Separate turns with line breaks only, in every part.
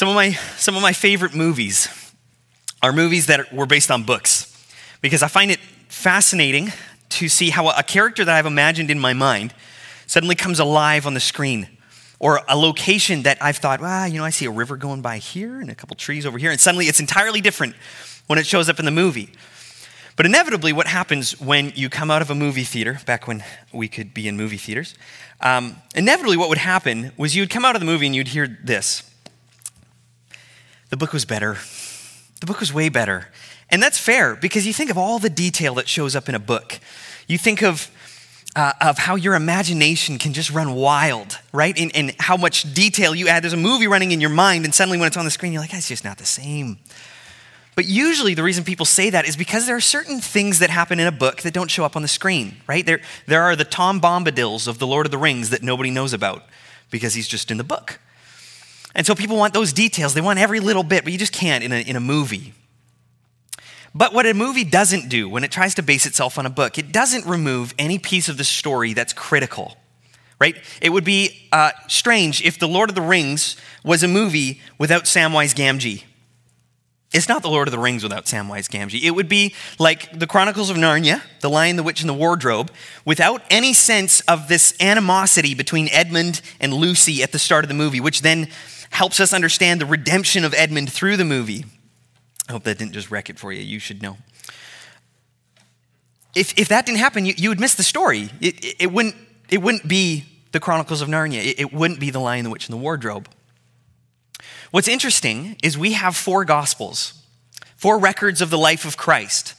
Some of my, some of my favorite movies are movies that were based on books because I find it fascinating to see how a character that I've imagined in my mind suddenly comes alive on the screen. Or a location that I've thought, well, you know, I see a river going by here and a couple trees over here, and suddenly it's entirely different when it shows up in the movie. But inevitably, what happens when you come out of a movie theater, back when we could be in movie theaters, um, inevitably what would happen was you'd come out of the movie and you'd hear this The book was better. The book was way better. And that's fair because you think of all the detail that shows up in a book. You think of, uh, of how your imagination can just run wild, right? And, and how much detail you add. There's a movie running in your mind, and suddenly when it's on the screen, you're like, it's just not the same. But usually the reason people say that is because there are certain things that happen in a book that don't show up on the screen, right? There, there are the Tom Bombadils of the Lord of the Rings that nobody knows about because he's just in the book. And so people want those details. They want every little bit, but you just can't in a, in a movie. But what a movie doesn't do when it tries to base itself on a book, it doesn't remove any piece of the story that's critical, right? It would be uh, strange if The Lord of the Rings was a movie without Samwise Gamgee. It's not The Lord of the Rings without Samwise Gamgee. It would be like The Chronicles of Narnia, The Lion, the Witch, and the Wardrobe, without any sense of this animosity between Edmund and Lucy at the start of the movie, which then helps us understand the redemption of Edmund through the movie. I hope that didn't just wreck it for you. You should know. If, if that didn't happen, you, you would miss the story. It, it, it, wouldn't, it wouldn't be the Chronicles of Narnia, it, it wouldn't be The Lion, the Witch, and the Wardrobe. What's interesting is we have four Gospels, four records of the life of Christ.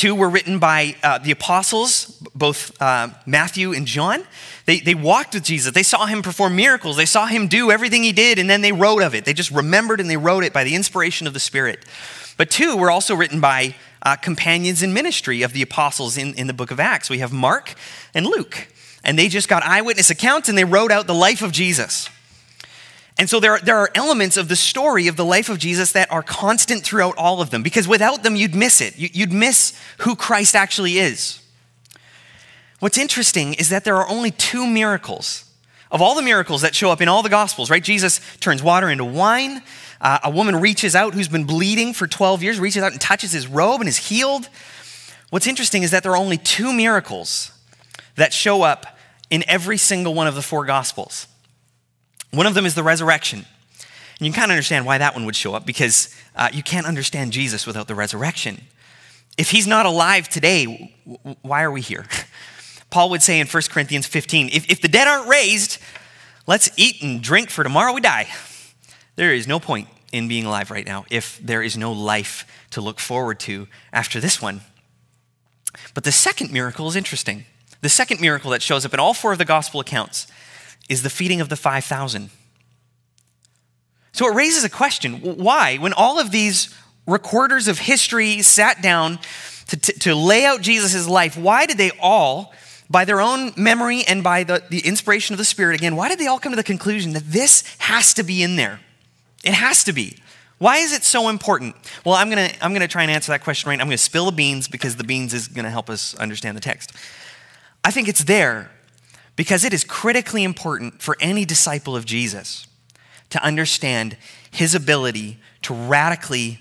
Two were written by uh, the apostles, both uh, Matthew and John. They, they walked with Jesus. They saw him perform miracles. They saw him do everything he did, and then they wrote of it. They just remembered and they wrote it by the inspiration of the Spirit. But two were also written by uh, companions in ministry of the apostles in, in the book of Acts. We have Mark and Luke. And they just got eyewitness accounts and they wrote out the life of Jesus. And so there are, there are elements of the story of the life of Jesus that are constant throughout all of them, because without them, you'd miss it. You'd miss who Christ actually is. What's interesting is that there are only two miracles. Of all the miracles that show up in all the Gospels, right? Jesus turns water into wine. Uh, a woman reaches out who's been bleeding for 12 years, reaches out and touches his robe and is healed. What's interesting is that there are only two miracles that show up in every single one of the four Gospels. One of them is the resurrection. And you can kind of understand why that one would show up because uh, you can't understand Jesus without the resurrection. If he's not alive today, why are we here? Paul would say in 1 Corinthians 15 if, if the dead aren't raised, let's eat and drink for tomorrow we die. There is no point in being alive right now if there is no life to look forward to after this one. But the second miracle is interesting. The second miracle that shows up in all four of the gospel accounts is the feeding of the 5,000. So it raises a question why, when all of these recorders of history sat down to, to, to lay out Jesus' life, why did they all, by their own memory and by the, the inspiration of the Spirit, again, why did they all come to the conclusion that this has to be in there? It has to be. Why is it so important? Well, I'm going to I'm going to try and answer that question right. now. I'm going to spill the beans because the beans is going to help us understand the text. I think it's there because it is critically important for any disciple of Jesus to understand his ability to radically,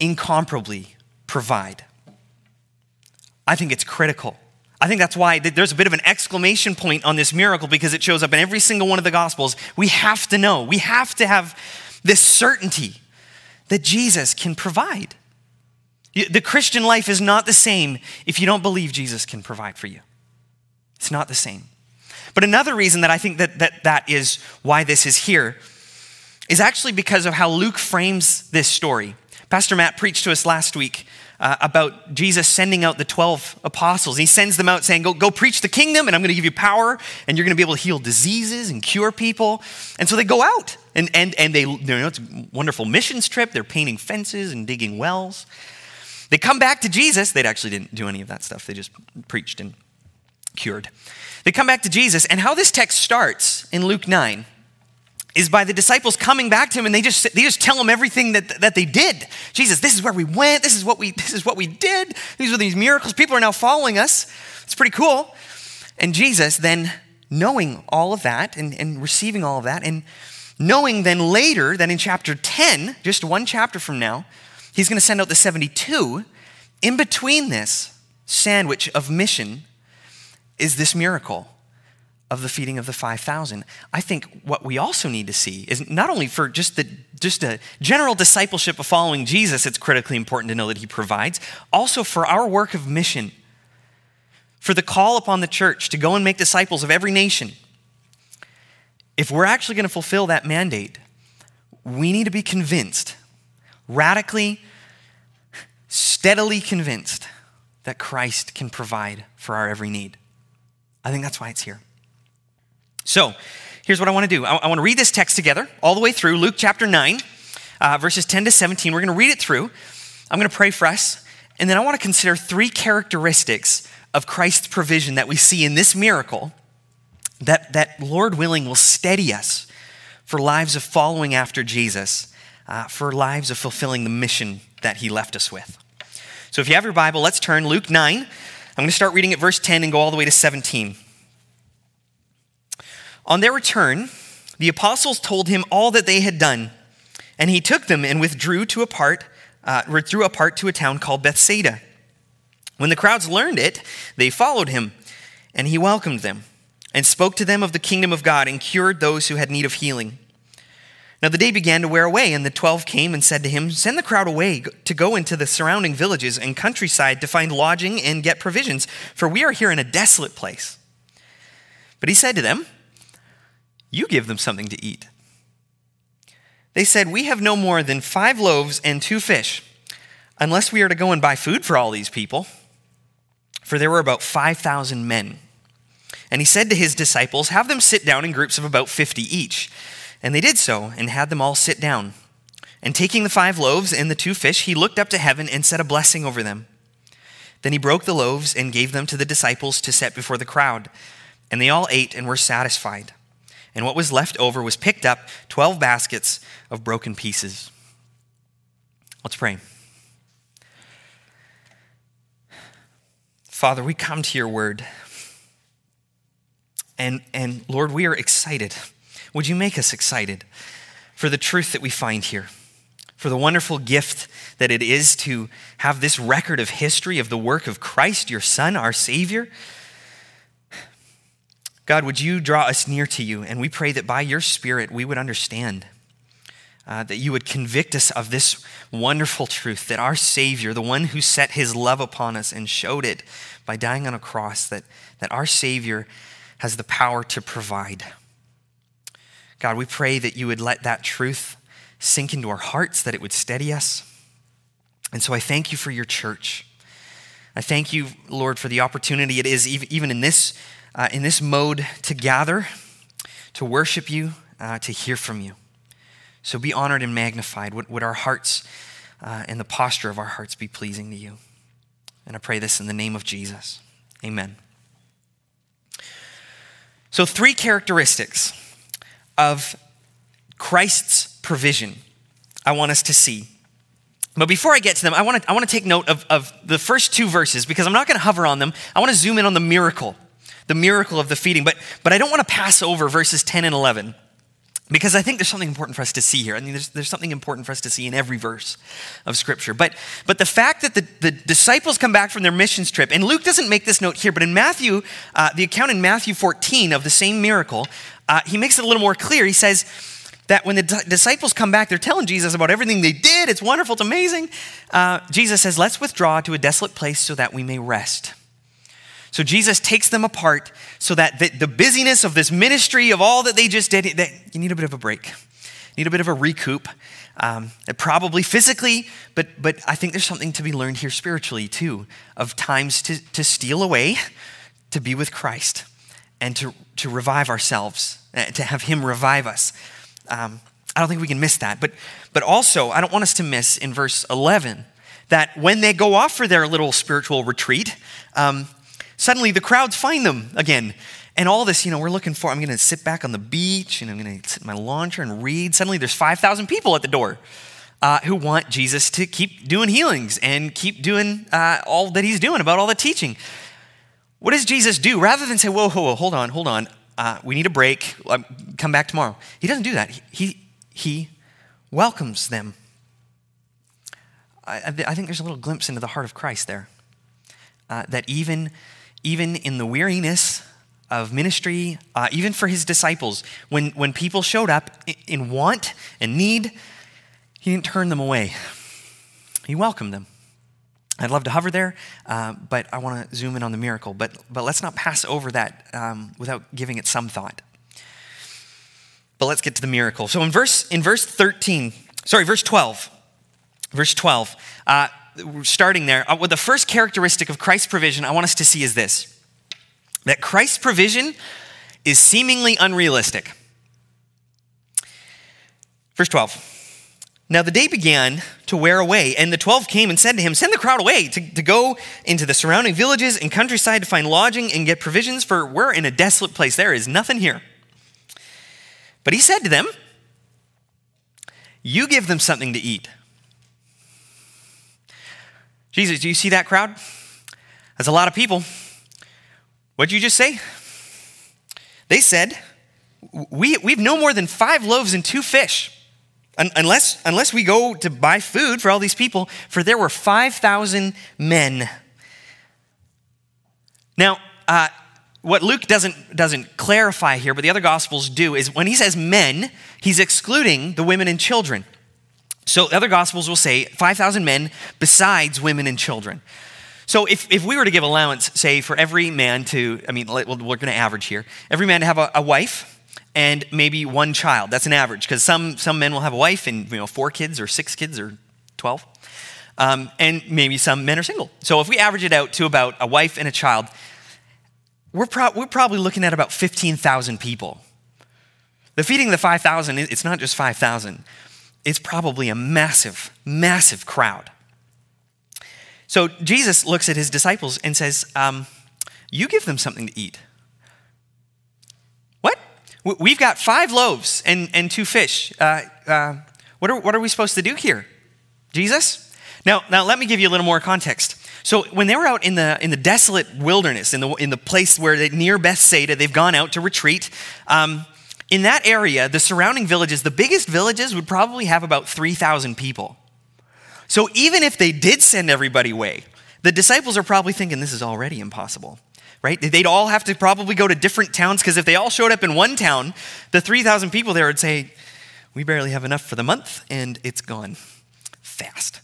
incomparably provide. I think it's critical. I think that's why there's a bit of an exclamation point on this miracle because it shows up in every single one of the Gospels. We have to know, we have to have this certainty that Jesus can provide. The Christian life is not the same if you don't believe Jesus can provide for you. It's not the same. But another reason that I think that that, that is why this is here is actually because of how Luke frames this story. Pastor Matt preached to us last week uh, about Jesus sending out the 12 apostles. He sends them out saying, go, go preach the kingdom, and I'm going to give you power, and you're going to be able to heal diseases and cure people. And so they go out, and, and, and they, you know, it's a wonderful missions trip. They're painting fences and digging wells. They come back to Jesus. They actually didn't do any of that stuff, they just preached and cured. They come back to Jesus, and how this text starts in Luke 9 is by the disciples coming back to him and they just they just tell him everything that, that they did. Jesus, this is where we went, this is what we this is what we did. These are these miracles. People are now following us. It's pretty cool. And Jesus then knowing all of that and, and receiving all of that and knowing then later that in chapter 10, just one chapter from now, he's going to send out the 72. In between this sandwich of mission is this miracle of the feeding of the 5000 i think what we also need to see is not only for just the just a general discipleship of following jesus it's critically important to know that he provides also for our work of mission for the call upon the church to go and make disciples of every nation. If we're actually going to fulfill that mandate we need to be convinced radically steadily convinced that christ can provide for our every need i think that's why it's here so, here's what I want to do I, I want to read this text together all the way through Luke chapter 9, uh, verses 10 to 17. We're going to read it through. I'm going to pray for us. And then I want to consider three characteristics of Christ's provision that we see in this miracle that, that Lord willing, will steady us for lives of following after Jesus, uh, for lives of fulfilling the mission that he left us with. So if you have your Bible, let's turn Luke 9. I'm going to start reading at verse 10 and go all the way to 17. On their return, the apostles told him all that they had done, and he took them and withdrew to apart, uh, withdrew apart to a town called Bethsaida. When the crowds learned it, they followed him, and he welcomed them, and spoke to them of the kingdom of God, and cured those who had need of healing. Now the day began to wear away, and the twelve came and said to him, Send the crowd away to go into the surrounding villages and countryside to find lodging and get provisions, for we are here in a desolate place. But he said to them, you give them something to eat. They said, We have no more than five loaves and two fish, unless we are to go and buy food for all these people. For there were about 5,000 men. And he said to his disciples, Have them sit down in groups of about 50 each. And they did so, and had them all sit down. And taking the five loaves and the two fish, he looked up to heaven and said a blessing over them. Then he broke the loaves and gave them to the disciples to set before the crowd. And they all ate and were satisfied and what was left over was picked up 12 baskets of broken pieces. Let's pray. Father, we come to your word. And, and Lord, we are excited. Would you make us excited for the truth that we find here? For the wonderful gift that it is to have this record of history of the work of Christ, your Son, our Savior, God, would you draw us near to you? And we pray that by your Spirit we would understand, uh, that you would convict us of this wonderful truth that our Savior, the one who set his love upon us and showed it by dying on a cross, that, that our Savior has the power to provide. God, we pray that you would let that truth sink into our hearts, that it would steady us. And so I thank you for your church. I thank you, Lord, for the opportunity it is, even in this uh, in this mode to gather, to worship you, uh, to hear from you. So be honored and magnified. Would, would our hearts uh, and the posture of our hearts be pleasing to you? And I pray this in the name of Jesus. Amen. So, three characteristics of Christ's provision I want us to see. But before I get to them, I want to, I want to take note of, of the first two verses because I'm not going to hover on them. I want to zoom in on the miracle the miracle of the feeding. But, but I don't want to pass over verses 10 and 11 because I think there's something important for us to see here. I mean, there's, there's something important for us to see in every verse of Scripture. But, but the fact that the, the disciples come back from their missions trip, and Luke doesn't make this note here, but in Matthew, uh, the account in Matthew 14 of the same miracle, uh, he makes it a little more clear. He says, that when the d- disciples come back, they're telling Jesus about everything they did. It's wonderful, it's amazing. Uh, Jesus says, Let's withdraw to a desolate place so that we may rest. So Jesus takes them apart so that the, the busyness of this ministry, of all that they just did, you need a bit of a break, need a bit of a recoup. Um, probably physically, but, but I think there's something to be learned here spiritually too, of times to, to steal away, to be with Christ, and to, to revive ourselves, uh, to have Him revive us. Um, I don't think we can miss that. But, but also, I don't want us to miss in verse 11 that when they go off for their little spiritual retreat, um, Suddenly the crowds find them again. And all this, you know, we're looking for, I'm going to sit back on the beach and I'm going to sit in my lawn chair and read. Suddenly there's 5,000 people at the door uh, who want Jesus to keep doing healings and keep doing uh, all that he's doing about all the teaching. What does Jesus do? Rather than say, whoa, whoa, whoa, hold on, hold on. uh, we need a break, um, come back tomorrow. He doesn't do that. He, he welcomes them. I, I think there's a little glimpse into the heart of Christ there. Uh, that even, even in the weariness of ministry, uh, even for his disciples, when, when people showed up in want and need, he didn't turn them away. He welcomed them. I'd love to hover there, uh, but I want to zoom in on the miracle. But, but let's not pass over that um, without giving it some thought. But let's get to the miracle. So in verse, in verse 13, sorry, verse 12, verse 12, uh, starting there, uh, what the first characteristic of Christ's provision I want us to see is this that Christ's provision is seemingly unrealistic. Verse 12. Now the day began to wear away, and the twelve came and said to him, Send the crowd away to, to go into the surrounding villages and countryside to find lodging and get provisions, for we're in a desolate place. There is nothing here. But he said to them, You give them something to eat. Jesus, do you see that crowd? That's a lot of people. What'd you just say? They said, we, We've no more than five loaves and two fish. Unless, unless we go to buy food for all these people, for there were 5,000 men. Now, uh, what Luke doesn't, doesn't clarify here, but the other gospels do, is when he says men, he's excluding the women and children. So other gospels will say 5,000 men besides women and children. So if, if we were to give allowance, say, for every man to, I mean, we're going to average here, every man to have a, a wife, and maybe one child. That's an average because some, some men will have a wife and you know, four kids or six kids or 12. Um, and maybe some men are single. So if we average it out to about a wife and a child, we're, pro- we're probably looking at about 15,000 people. The feeding the 5,000, it's not just 5,000, it's probably a massive, massive crowd. So Jesus looks at his disciples and says, um, You give them something to eat. What? We've got five loaves and, and two fish. Uh, uh, what, are, what are we supposed to do here? Jesus? Now, now, let me give you a little more context. So, when they were out in the, in the desolate wilderness, in the, in the place where they, near Bethsaida, they've gone out to retreat. Um, in that area, the surrounding villages, the biggest villages would probably have about 3,000 people. So, even if they did send everybody away, the disciples are probably thinking this is already impossible right? They'd all have to probably go to different towns because if they all showed up in one town, the 3,000 people there would say, We barely have enough for the month, and it's gone fast.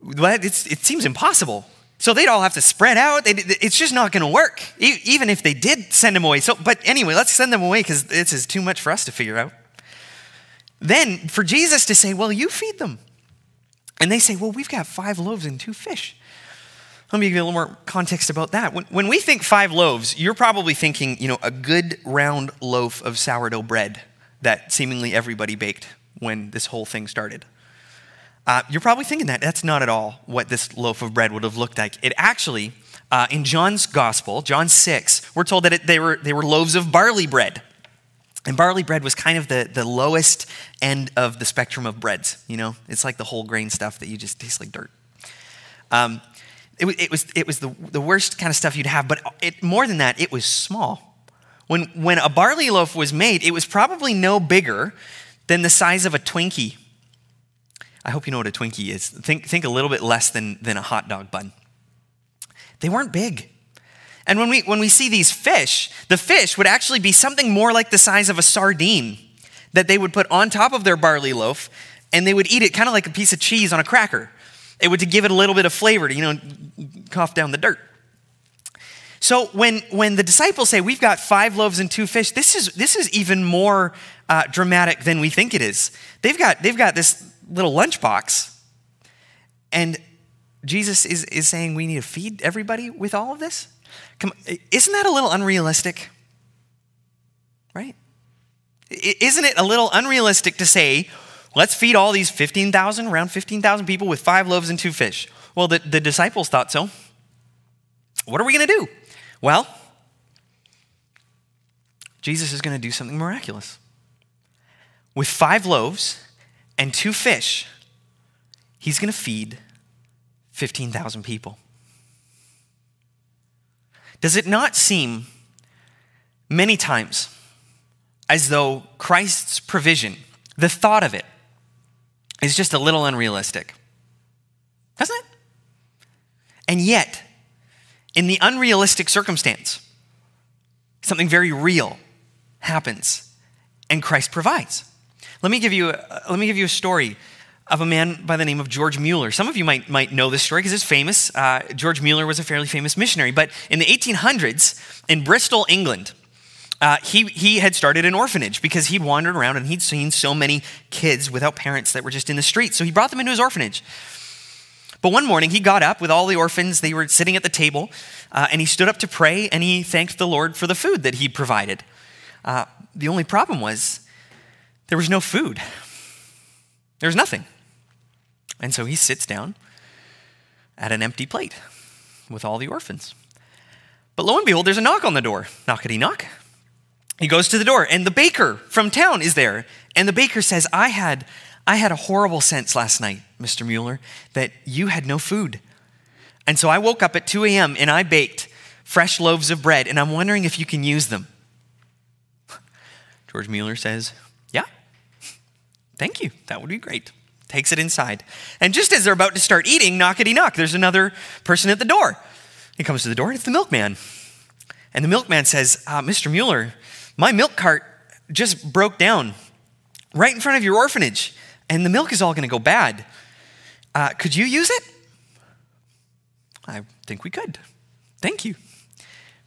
But it seems impossible. So they'd all have to spread out. it's just not going to work, even if they did send them away. So, but anyway, let's send them away because this is too much for us to figure out. Then for Jesus to say, Well, you feed them. And they say, Well, we've got five loaves and two fish. Let me give you a little more context about that. When, when we think five loaves, you're probably thinking, you know, a good round loaf of sourdough bread that seemingly everybody baked when this whole thing started. Uh, you're probably thinking that. That's not at all what this loaf of bread would have looked like. It actually, uh, in John's gospel, John 6, we're told that it, they, were, they were loaves of barley bread. And barley bread was kind of the, the lowest end of the spectrum of breads. You know, it's like the whole grain stuff that you just taste like dirt. Um, it, it was, it was the, the worst kind of stuff you'd have, but it, more than that, it was small. When, when a barley loaf was made, it was probably no bigger than the size of a Twinkie. I hope you know what a Twinkie is. Think, think a little bit less than, than a hot dog bun. They weren't big. And when we, when we see these fish, the fish would actually be something more like the size of a sardine that they would put on top of their barley loaf, and they would eat it kind of like a piece of cheese on a cracker. It would to give it a little bit of flavor to, you know, cough down the dirt. So when, when the disciples say, We've got five loaves and two fish, this is, this is even more uh, dramatic than we think it is. They've got, they've got this little lunchbox, and Jesus is, is saying we need to feed everybody with all of this? Come, isn't that a little unrealistic? Right? Isn't it a little unrealistic to say, let's feed all these 15,000, around 15,000 people with five loaves and two fish? Well, the, the disciples thought so. What are we going to do? Well, Jesus is going to do something miraculous. With five loaves and two fish, he's going to feed 15,000 people. Does it not seem many times as though Christ's provision, the thought of it, is just a little unrealistic. Doesn't it? And yet, in the unrealistic circumstance, something very real happens and Christ provides. Let me give you a, let me give you a story of a man by the name of George Mueller. Some of you might, might know this story because it's famous. Uh, George Mueller was a fairly famous missionary. But in the 1800s, in Bristol, England, uh, he, he had started an orphanage because he'd wandered around and he'd seen so many kids without parents that were just in the streets. So he brought them into his orphanage. But one morning he got up with all the orphans. They were sitting at the table, uh, and he stood up to pray and he thanked the Lord for the food that he provided. Uh, the only problem was there was no food, there was nothing. And so he sits down at an empty plate with all the orphans. But lo and behold, there's a knock on the door. Knockety knock. He goes to the door, and the baker from town is there. And the baker says, I had, I had a horrible sense last night, Mr. Mueller, that you had no food. And so I woke up at 2 a.m. and I baked fresh loaves of bread, and I'm wondering if you can use them. George Mueller says, thank you. That would be great. Takes it inside. And just as they're about to start eating, knockety knock, there's another person at the door. He comes to the door, and it's the milkman. And the milkman says, uh, Mr. Mueller, my milk cart just broke down right in front of your orphanage, and the milk is all going to go bad. Uh, could you use it? I think we could. Thank you.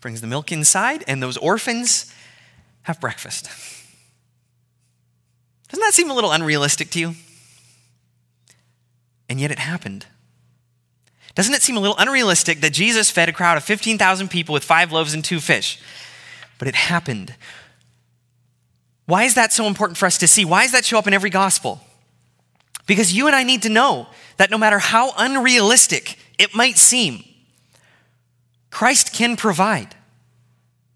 Brings the milk inside, and those orphans have breakfast. Doesn't that seem a little unrealistic to you? And yet it happened. Doesn't it seem a little unrealistic that Jesus fed a crowd of 15,000 people with five loaves and two fish? But it happened. Why is that so important for us to see? Why does that show up in every gospel? Because you and I need to know that no matter how unrealistic it might seem, Christ can provide.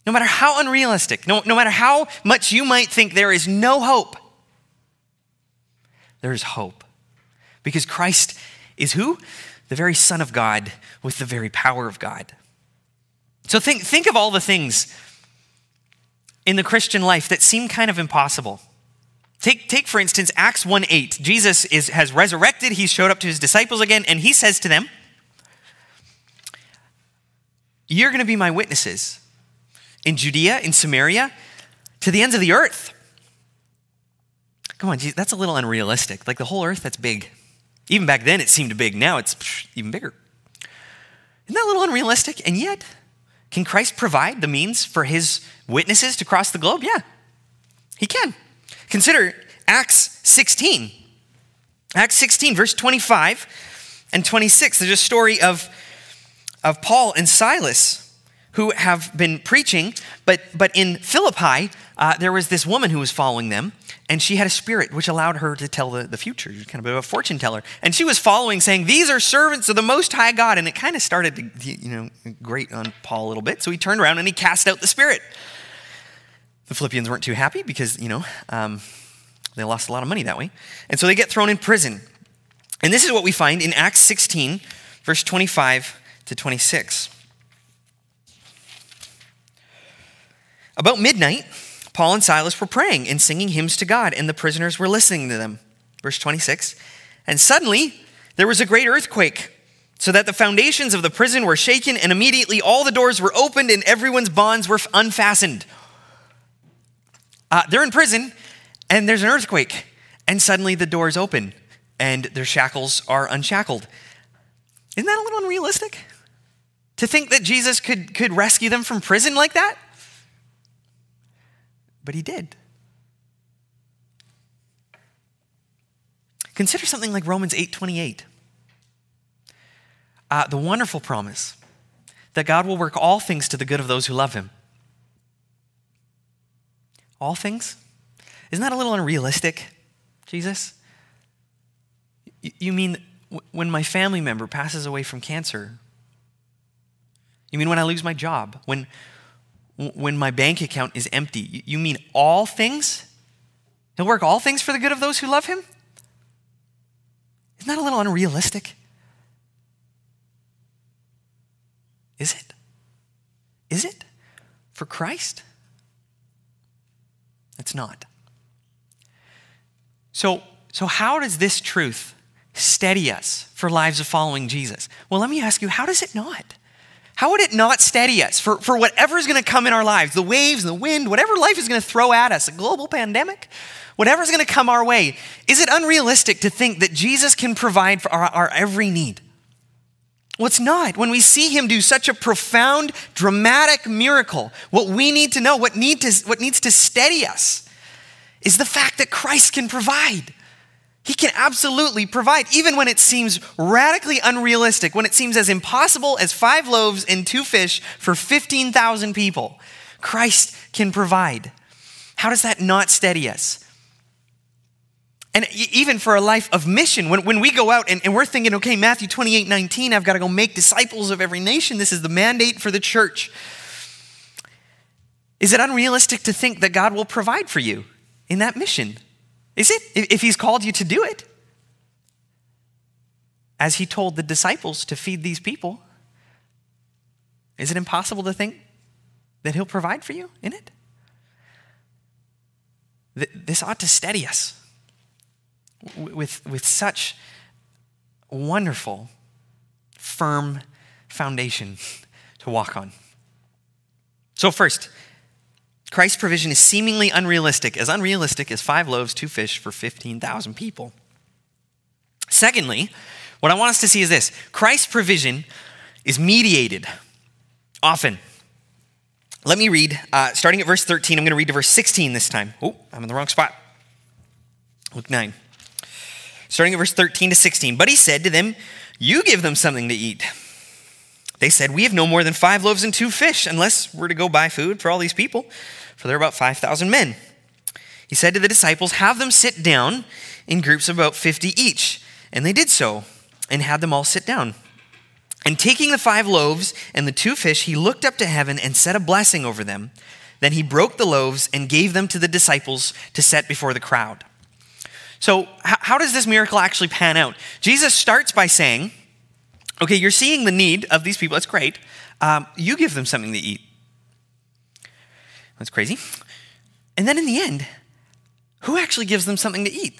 No matter how unrealistic, no, no matter how much you might think there is no hope, there is hope. Because Christ is who? The very Son of God with the very power of God. So think, think of all the things in the Christian life that seem kind of impossible. Take, take for instance, Acts 1 8. Jesus is, has resurrected, he's showed up to his disciples again, and he says to them, You're going to be my witnesses in Judea, in Samaria, to the ends of the earth. Come on, that's a little unrealistic. Like the whole earth, that's big. Even back then, it seemed big. Now it's even bigger. Isn't that a little unrealistic? And yet, can Christ provide the means for his witnesses to cross the globe? Yeah, he can. Consider Acts 16. Acts 16, verse 25 and 26. There's a story of, of Paul and Silas who have been preaching, but, but in Philippi, uh, there was this woman who was following them, and she had a spirit which allowed her to tell the, the future. She was kind of a fortune teller. And she was following, saying, These are servants of the Most High God. And it kind of started to, you know, grate on Paul a little bit. So he turned around and he cast out the spirit. The Philippians weren't too happy because, you know, um, they lost a lot of money that way. And so they get thrown in prison. And this is what we find in Acts 16, verse 25 to 26. About midnight, Paul and Silas were praying and singing hymns to God, and the prisoners were listening to them. Verse 26. And suddenly there was a great earthquake, so that the foundations of the prison were shaken, and immediately all the doors were opened and everyone's bonds were unfastened. Uh, they're in prison, and there's an earthquake, and suddenly the doors open and their shackles are unshackled. Isn't that a little unrealistic? To think that Jesus could, could rescue them from prison like that? But he did. Consider something like Romans 8:28. Uh, the wonderful promise that God will work all things to the good of those who love him. All things? Isn't that a little unrealistic, Jesus? You mean when my family member passes away from cancer? You mean when I lose my job? When, when my bank account is empty. You mean all things? He'll work all things for the good of those who love him? Isn't that a little unrealistic? Is it? Is it? For Christ? it's not. So, so how does this truth steady us for lives of following Jesus? Well, let me ask you, how does it not? How would it not steady us for, for whatever is going to come in our lives, the waves and the wind, whatever life is going to throw at us, a global pandemic, whatever is going to come our way? Is it unrealistic to think that Jesus can provide for our, our every need? Well, it's not. When we see him do such a profound, dramatic miracle, what we need to know, what, need to, what needs to steady us, is the fact that Christ can provide. He can absolutely provide, even when it seems radically unrealistic, when it seems as impossible as five loaves and two fish for 15,000 people. Christ can provide. How does that not steady us? And even for a life of mission, when, when we go out and, and we're thinking, okay, Matthew 28 19, I've got to go make disciples of every nation. This is the mandate for the church. Is it unrealistic to think that God will provide for you in that mission? Is it? If he's called you to do it. As he told the disciples to feed these people, is it impossible to think that he'll provide for you in it? This ought to steady us with, with such wonderful, firm foundation to walk on. So, first, Christ's provision is seemingly unrealistic, as unrealistic as five loaves, two fish for 15,000 people. Secondly, what I want us to see is this Christ's provision is mediated often. Let me read, uh, starting at verse 13. I'm going to read to verse 16 this time. Oh, I'm in the wrong spot. Luke 9. Starting at verse 13 to 16. But he said to them, You give them something to eat. They said, We have no more than five loaves and two fish, unless we're to go buy food for all these people for there are about 5,000 men. He said to the disciples, Have them sit down in groups of about 50 each. And they did so and had them all sit down. And taking the five loaves and the two fish, he looked up to heaven and said a blessing over them. Then he broke the loaves and gave them to the disciples to set before the crowd. So, how does this miracle actually pan out? Jesus starts by saying, Okay, you're seeing the need of these people. That's great. Um, you give them something to eat. That's crazy. And then in the end, who actually gives them something to eat?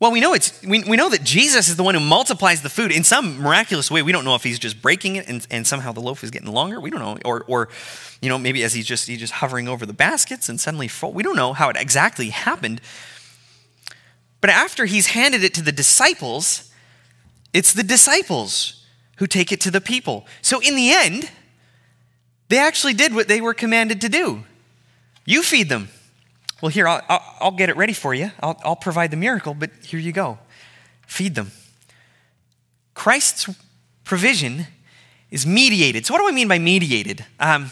Well, we know it's we, we know that Jesus is the one who multiplies the food in some miraculous way. We don't know if he's just breaking it and, and somehow the loaf is getting longer. We don't know. Or or you know, maybe as he's just he's just hovering over the baskets and suddenly full. We don't know how it exactly happened. But after he's handed it to the disciples, it's the disciples who take it to the people. So in the end, they actually did what they were commanded to do. You feed them. Well, here, I'll, I'll, I'll get it ready for you. I'll, I'll provide the miracle, but here you go. Feed them. Christ's provision is mediated. So, what do I mean by mediated? Um,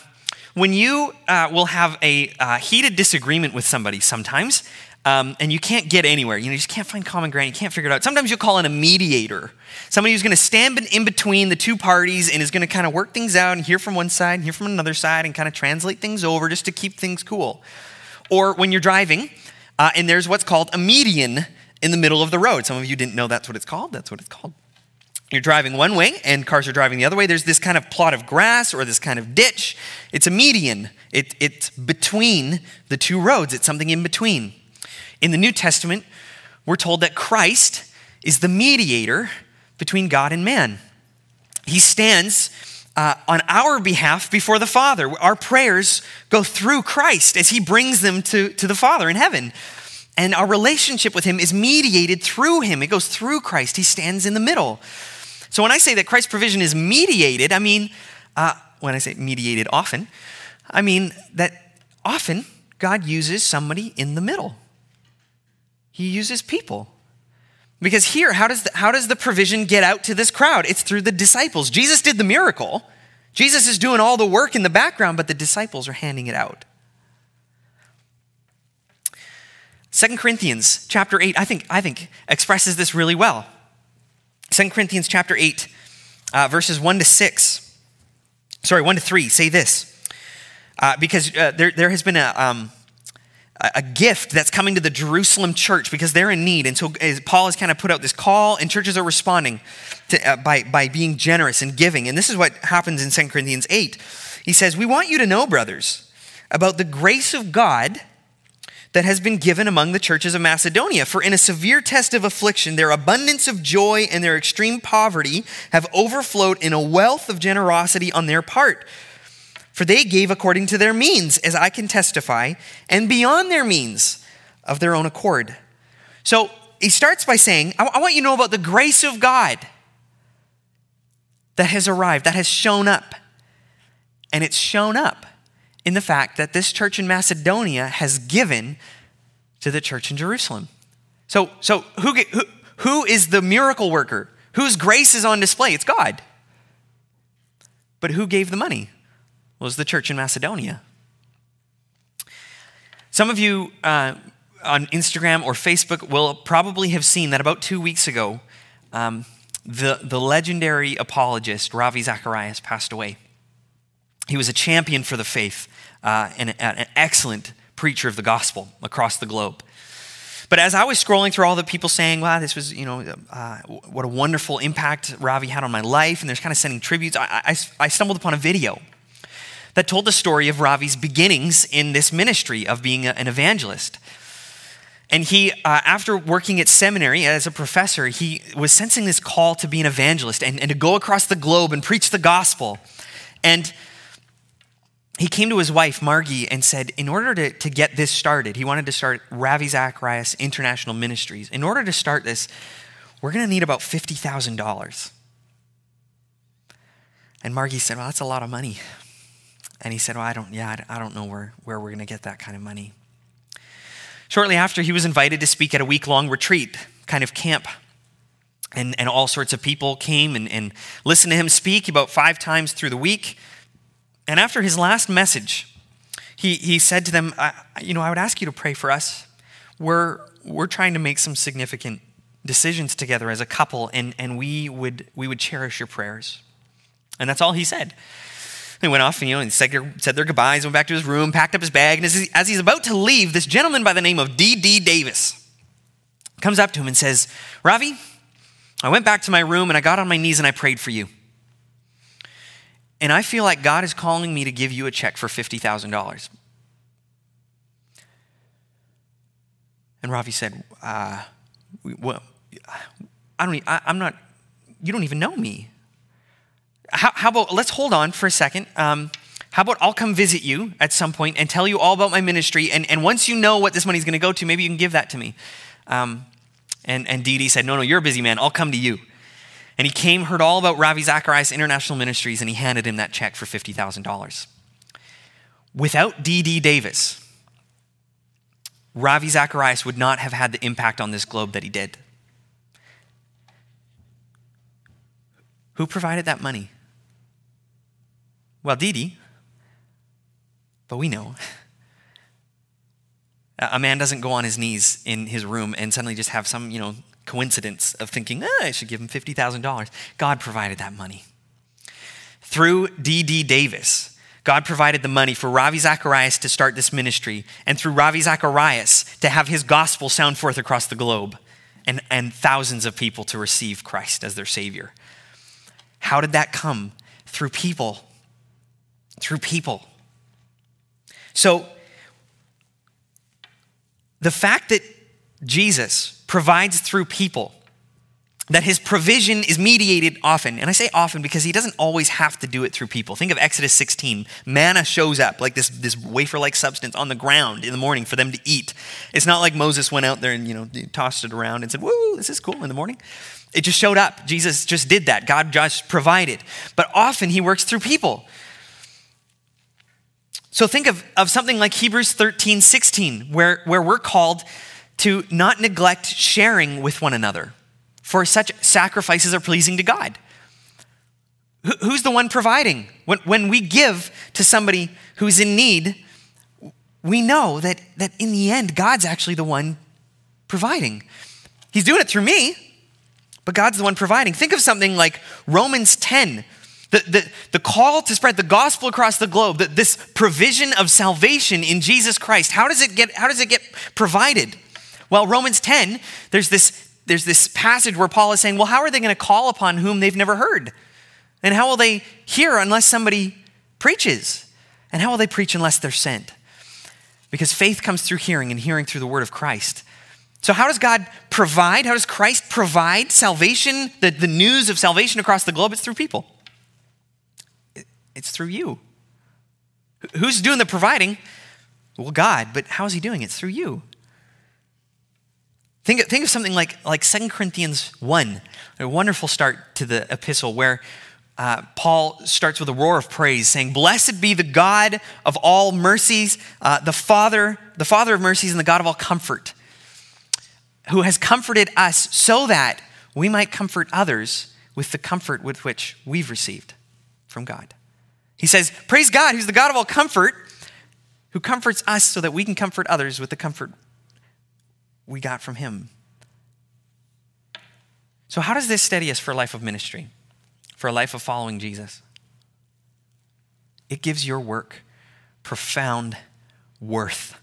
when you uh, will have a uh, heated disagreement with somebody sometimes, um, and you can't get anywhere. You know, you just can't find common ground. You can't figure it out. Sometimes you'll call in a mediator, somebody who's going to stand in between the two parties and is going to kind of work things out and hear from one side and hear from another side and kind of translate things over just to keep things cool. Or when you're driving uh, and there's what's called a median in the middle of the road. Some of you didn't know that's what it's called. That's what it's called. You're driving one way and cars are driving the other way. There's this kind of plot of grass or this kind of ditch. It's a median. It, it's between the two roads. It's something in between. In the New Testament, we're told that Christ is the mediator between God and man. He stands uh, on our behalf before the Father. Our prayers go through Christ as He brings them to, to the Father in heaven. And our relationship with Him is mediated through Him, it goes through Christ. He stands in the middle. So when I say that Christ's provision is mediated, I mean, uh, when I say mediated often, I mean that often God uses somebody in the middle. He uses people. Because here, how does, the, how does the provision get out to this crowd? It's through the disciples. Jesus did the miracle. Jesus is doing all the work in the background, but the disciples are handing it out. 2 Corinthians chapter 8, I think, I think expresses this really well. 2 Corinthians chapter 8, uh, verses 1 to 6. Sorry, 1 to 3 say this. Uh, because uh, there, there has been a, um, a gift that's coming to the Jerusalem church because they're in need. And so Paul has kind of put out this call, and churches are responding to, uh, by, by being generous and giving. And this is what happens in 2 Corinthians 8. He says, We want you to know, brothers, about the grace of God that has been given among the churches of Macedonia. For in a severe test of affliction, their abundance of joy and their extreme poverty have overflowed in a wealth of generosity on their part. For they gave according to their means, as I can testify, and beyond their means of their own accord. So he starts by saying, I want you to know about the grace of God that has arrived, that has shown up. And it's shown up in the fact that this church in Macedonia has given to the church in Jerusalem. So, so who, who, who is the miracle worker? Whose grace is on display? It's God. But who gave the money? Was the church in Macedonia. Some of you uh, on Instagram or Facebook will probably have seen that about two weeks ago, um, the, the legendary apologist Ravi Zacharias passed away. He was a champion for the faith uh, and an excellent preacher of the gospel across the globe. But as I was scrolling through all the people saying, wow, this was, you know, uh, what a wonderful impact Ravi had on my life, and there's kind of sending tributes, I, I, I stumbled upon a video that told the story of Ravi's beginnings in this ministry of being a, an evangelist. And he, uh, after working at seminary as a professor, he was sensing this call to be an evangelist and, and to go across the globe and preach the gospel. And he came to his wife, Margie, and said, in order to, to get this started, he wanted to start Ravi Zacharias International Ministries. In order to start this, we're going to need about $50,000. And Margie said, well, that's a lot of money. And he said, well, I don't, yeah, I don't know where, where we're going to get that kind of money. Shortly after, he was invited to speak at a week long retreat, kind of camp. And, and all sorts of people came and, and listened to him speak about five times through the week. And after his last message, he, he said to them, You know, I would ask you to pray for us. We're, we're trying to make some significant decisions together as a couple, and, and we, would, we would cherish your prayers. And that's all he said. He went off, and, you know, and said, said their goodbyes, went back to his room, packed up his bag, and as, he, as he's about to leave, this gentleman by the name of D.D. Davis comes up to him and says, Ravi, I went back to my room and I got on my knees and I prayed for you. And I feel like God is calling me to give you a check for $50,000. And Ravi said, uh, well, I don't, I, am not, you don't even know me. How, how, about, let's hold on for a second. Um, how about I'll come visit you at some point and tell you all about my ministry. And, and once you know what this money's going to go to, maybe you can give that to me. Um, and, and D.D. said, No, no, you're a busy man. I'll come to you. And he came, heard all about Ravi Zacharias International Ministries, and he handed him that check for $50,000. Without D.D. Davis, Ravi Zacharias would not have had the impact on this globe that he did. Who provided that money? Well, Dee but we know. A man doesn't go on his knees in his room and suddenly just have some, you know, coincidence of thinking, eh, I should give him $50,000. God provided that money. Through D.D. Davis, God provided the money for Ravi Zacharias to start this ministry, and through Ravi Zacharias to have his gospel sound forth across the globe, and, and thousands of people to receive Christ as their Savior. How did that come? Through people. Through people. So, the fact that Jesus provides through people, that his provision is mediated often. And I say often because he doesn't always have to do it through people. Think of Exodus 16. Manna shows up like this, this wafer like substance on the ground in the morning for them to eat. It's not like Moses went out there and you know tossed it around and said, Woo, this is cool in the morning. It just showed up. Jesus just did that. God just provided. But often he works through people. So think of, of something like Hebrews 13, 16, where, where we're called to not neglect sharing with one another, for such sacrifices are pleasing to God. Who's the one providing? When, when we give to somebody who's in need, we know that, that in the end, God's actually the one providing. He's doing it through me, but God's the one providing. Think of something like Romans 10, the, the, the call to spread the gospel across the globe, the, this provision of salvation in Jesus Christ. How does it get, how does it get provided? Well, Romans 10, there's this, there's this passage where Paul is saying, well, how are they going to call upon whom they've never heard? And how will they hear unless somebody preaches? And how will they preach unless they're sent? because faith comes through hearing and hearing through the word of Christ. So, how does God provide? How does Christ provide salvation, the, the news of salvation across the globe? It's through people, it's through you. Who's doing the providing? Well, God, but how is He doing it? It's through you. Think, think of something like, like 2 Corinthians 1, a wonderful start to the epistle where uh, Paul starts with a roar of praise, saying, Blessed be the God of all mercies, uh, the Father, the Father of mercies, and the God of all comfort, who has comforted us so that we might comfort others with the comfort with which we've received from God. He says, Praise God, who's the God of all comfort, who comforts us so that we can comfort others with the comfort we got from Him. So, how does this steady us for a life of ministry, for a life of following Jesus? It gives your work profound worth.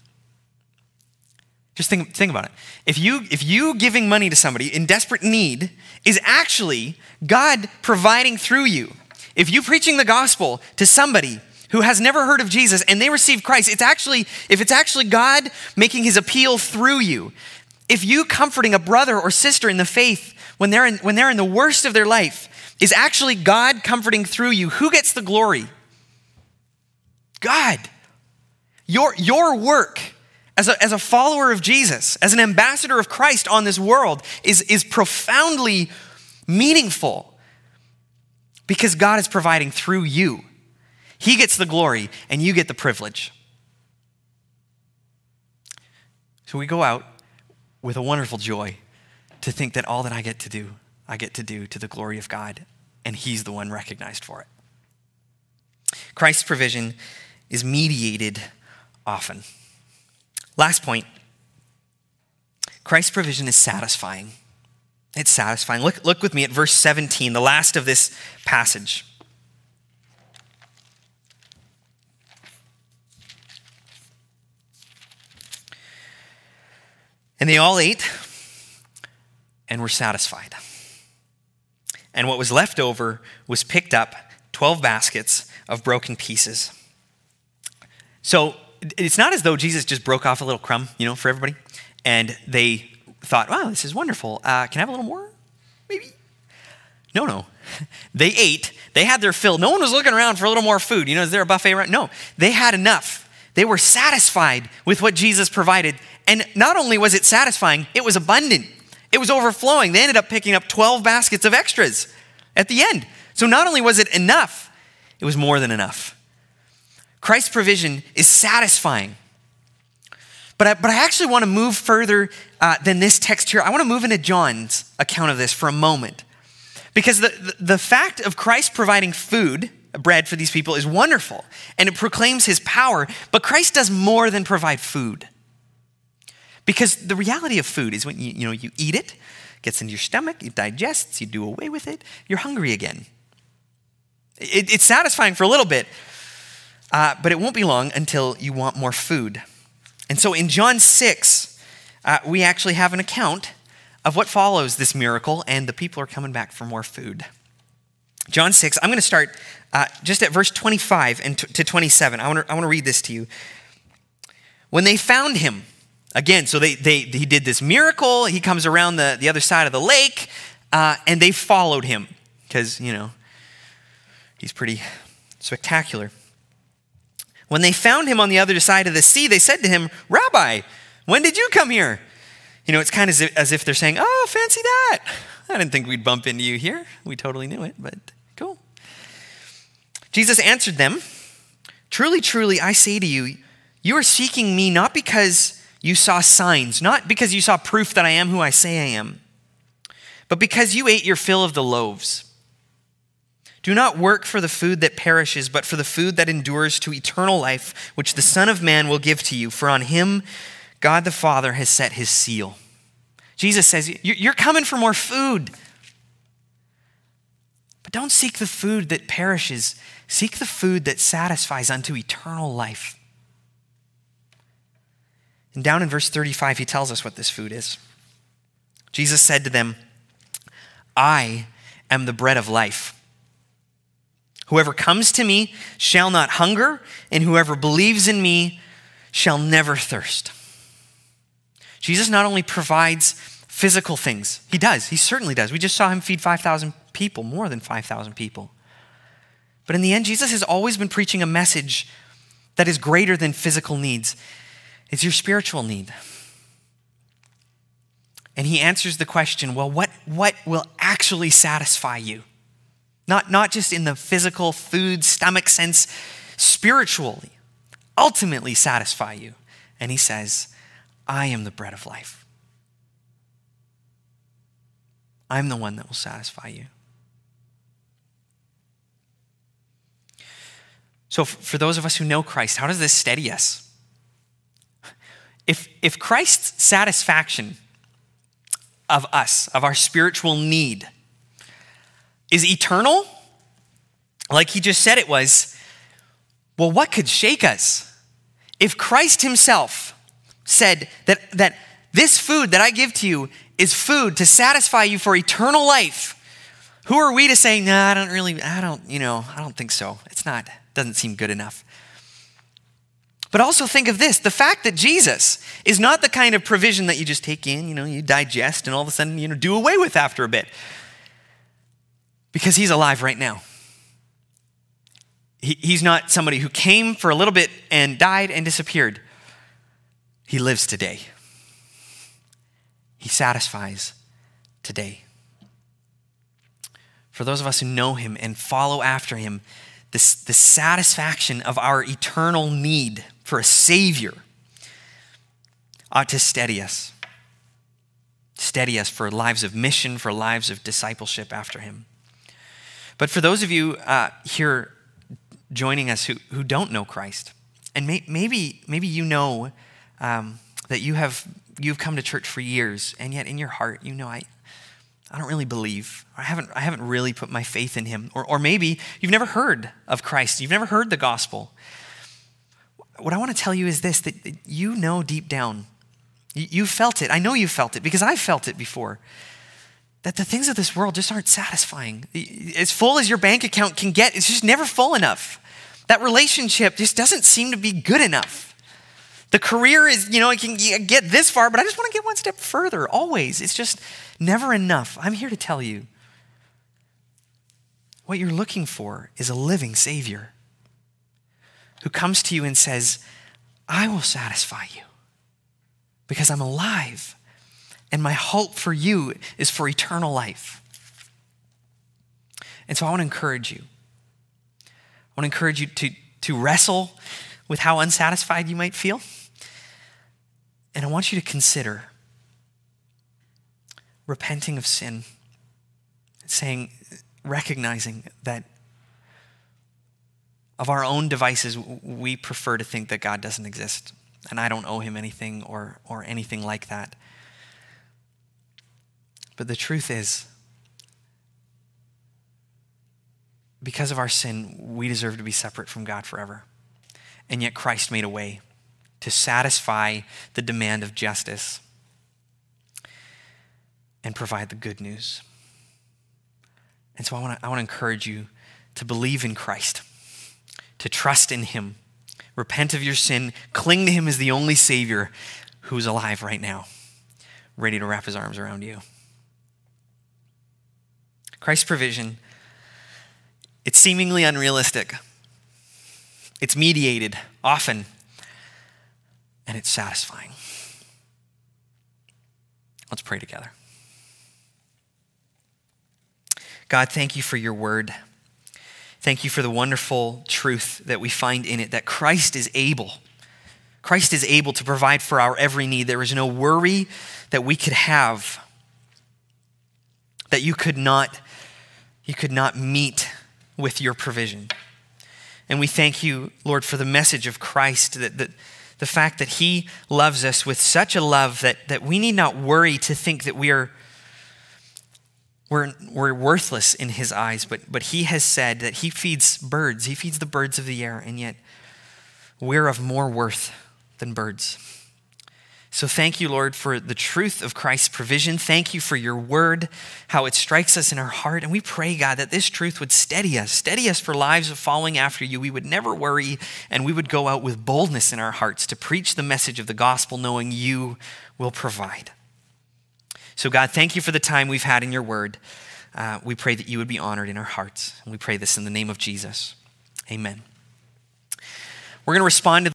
Just think, think about it. If you, if you giving money to somebody in desperate need is actually God providing through you, if you're preaching the gospel to somebody who has never heard of Jesus and they receive Christ, it's actually, if it's actually God making his appeal through you, if you comforting a brother or sister in the faith when they're in, when they're in the worst of their life is actually God comforting through you, who gets the glory? God. Your, your work as a, as a follower of Jesus, as an ambassador of Christ on this world, is, is profoundly meaningful because God is providing through you. He gets the glory and you get the privilege. So we go out with a wonderful joy to think that all that I get to do, I get to do to the glory of God, and He's the one recognized for it. Christ's provision is mediated often. Last point Christ's provision is satisfying. It's satisfying. Look, look with me at verse 17, the last of this passage. And they all ate and were satisfied. And what was left over was picked up 12 baskets of broken pieces. So it's not as though Jesus just broke off a little crumb, you know, for everybody. And they thought, wow, this is wonderful. Uh, can I have a little more? Maybe. No, no. They ate. They had their fill. No one was looking around for a little more food. You know, is there a buffet around? No. They had enough. They were satisfied with what Jesus provided. And not only was it satisfying, it was abundant. It was overflowing. They ended up picking up 12 baskets of extras at the end. So not only was it enough, it was more than enough. Christ's provision is satisfying. But I, but I actually want to move further uh, than this text here. I want to move into John's account of this for a moment. Because the, the, fact of Christ providing food, bread for these people, is wonderful and it proclaims his power. But Christ does more than provide food. Because the reality of food is when you, you, know, you eat it, it gets into your stomach, it digests, you do away with it, you're hungry again. It, it's satisfying for a little bit, uh, but it won't be long until you want more food. And so in John 6, uh, we actually have an account of what follows this miracle, and the people are coming back for more food. John 6, I'm going to start uh, just at verse 25 and t- to 27. I want to I wanna read this to you. When they found him, again, so they, they, he did this miracle, he comes around the, the other side of the lake, uh, and they followed him because, you know, he's pretty spectacular. When they found him on the other side of the sea, they said to him, Rabbi, when did you come here? You know, it's kind of as if they're saying, Oh, fancy that. I didn't think we'd bump into you here. We totally knew it, but cool. Jesus answered them, Truly, truly, I say to you, you are seeking me not because you saw signs, not because you saw proof that I am who I say I am, but because you ate your fill of the loaves. Do not work for the food that perishes, but for the food that endures to eternal life, which the Son of Man will give to you. For on him God the Father has set his seal. Jesus says, You're coming for more food. But don't seek the food that perishes, seek the food that satisfies unto eternal life. And down in verse 35, he tells us what this food is. Jesus said to them, I am the bread of life. Whoever comes to me shall not hunger, and whoever believes in me shall never thirst. Jesus not only provides physical things, he does, he certainly does. We just saw him feed 5,000 people, more than 5,000 people. But in the end, Jesus has always been preaching a message that is greater than physical needs. It's your spiritual need. And he answers the question well, what, what will actually satisfy you? Not, not just in the physical, food, stomach sense, spiritually, ultimately satisfy you. And he says, I am the bread of life. I'm the one that will satisfy you. So, for those of us who know Christ, how does this steady us? If, if Christ's satisfaction of us, of our spiritual need, is eternal, like he just said it was, well, what could shake us? If Christ himself said that, that this food that I give to you is food to satisfy you for eternal life, who are we to say, no, nah, I don't really, I don't, you know, I don't think so. It's not, doesn't seem good enough. But also think of this the fact that Jesus is not the kind of provision that you just take in, you know, you digest and all of a sudden, you know, do away with after a bit. Because he's alive right now. He, he's not somebody who came for a little bit and died and disappeared. He lives today. He satisfies today. For those of us who know him and follow after him, this, the satisfaction of our eternal need for a Savior ought to steady us. Steady us for lives of mission, for lives of discipleship after Him. But for those of you uh, here joining us who, who don't know Christ, and may, maybe, maybe you know um, that you have you've come to church for years, and yet in your heart you know I, I don't really believe. I haven't, I haven't really put my faith in him. Or, or maybe you've never heard of Christ. You've never heard the gospel what I want to tell you is this that you know deep down, you felt it. I know you felt it because I felt it before. That the things of this world just aren't satisfying. As full as your bank account can get, it's just never full enough. That relationship just doesn't seem to be good enough. The career is, you know, I can get this far, but I just want to get one step further, always. It's just never enough. I'm here to tell you what you're looking for is a living Savior who comes to you and says, I will satisfy you because I'm alive. And my hope for you is for eternal life. And so I want to encourage you. I want to encourage you to, to wrestle with how unsatisfied you might feel. And I want you to consider repenting of sin, saying, recognizing that of our own devices, we prefer to think that God doesn't exist and I don't owe him anything or, or anything like that. But the truth is, because of our sin, we deserve to be separate from God forever. And yet Christ made a way to satisfy the demand of justice and provide the good news. And so I want to I want to encourage you to believe in Christ to trust in Him. Repent of your sin, cling to Him as the only Savior who's alive right now, ready to wrap His arms around you. Christ's provision, it's seemingly unrealistic. It's mediated often, and it's satisfying. Let's pray together. God, thank you for your word. Thank you for the wonderful truth that we find in it that Christ is able. Christ is able to provide for our every need. There is no worry that we could have that you could not you could not meet with your provision. And we thank you, Lord, for the message of Christ that, that the fact that he loves us with such a love that, that we need not worry to think that we are we're, we're worthless in his eyes, but, but he has said that he feeds birds, he feeds the birds of the air, and yet we're of more worth than birds. So thank you, Lord, for the truth of Christ's provision. Thank you for your word, how it strikes us in our heart. And we pray, God, that this truth would steady us, steady us for lives of following after you. We would never worry, and we would go out with boldness in our hearts to preach the message of the gospel, knowing you will provide. So, God, thank you for the time we've had in your word. Uh, we pray that you would be honored in our hearts. And we pray this in the name of Jesus. Amen. We're going to respond to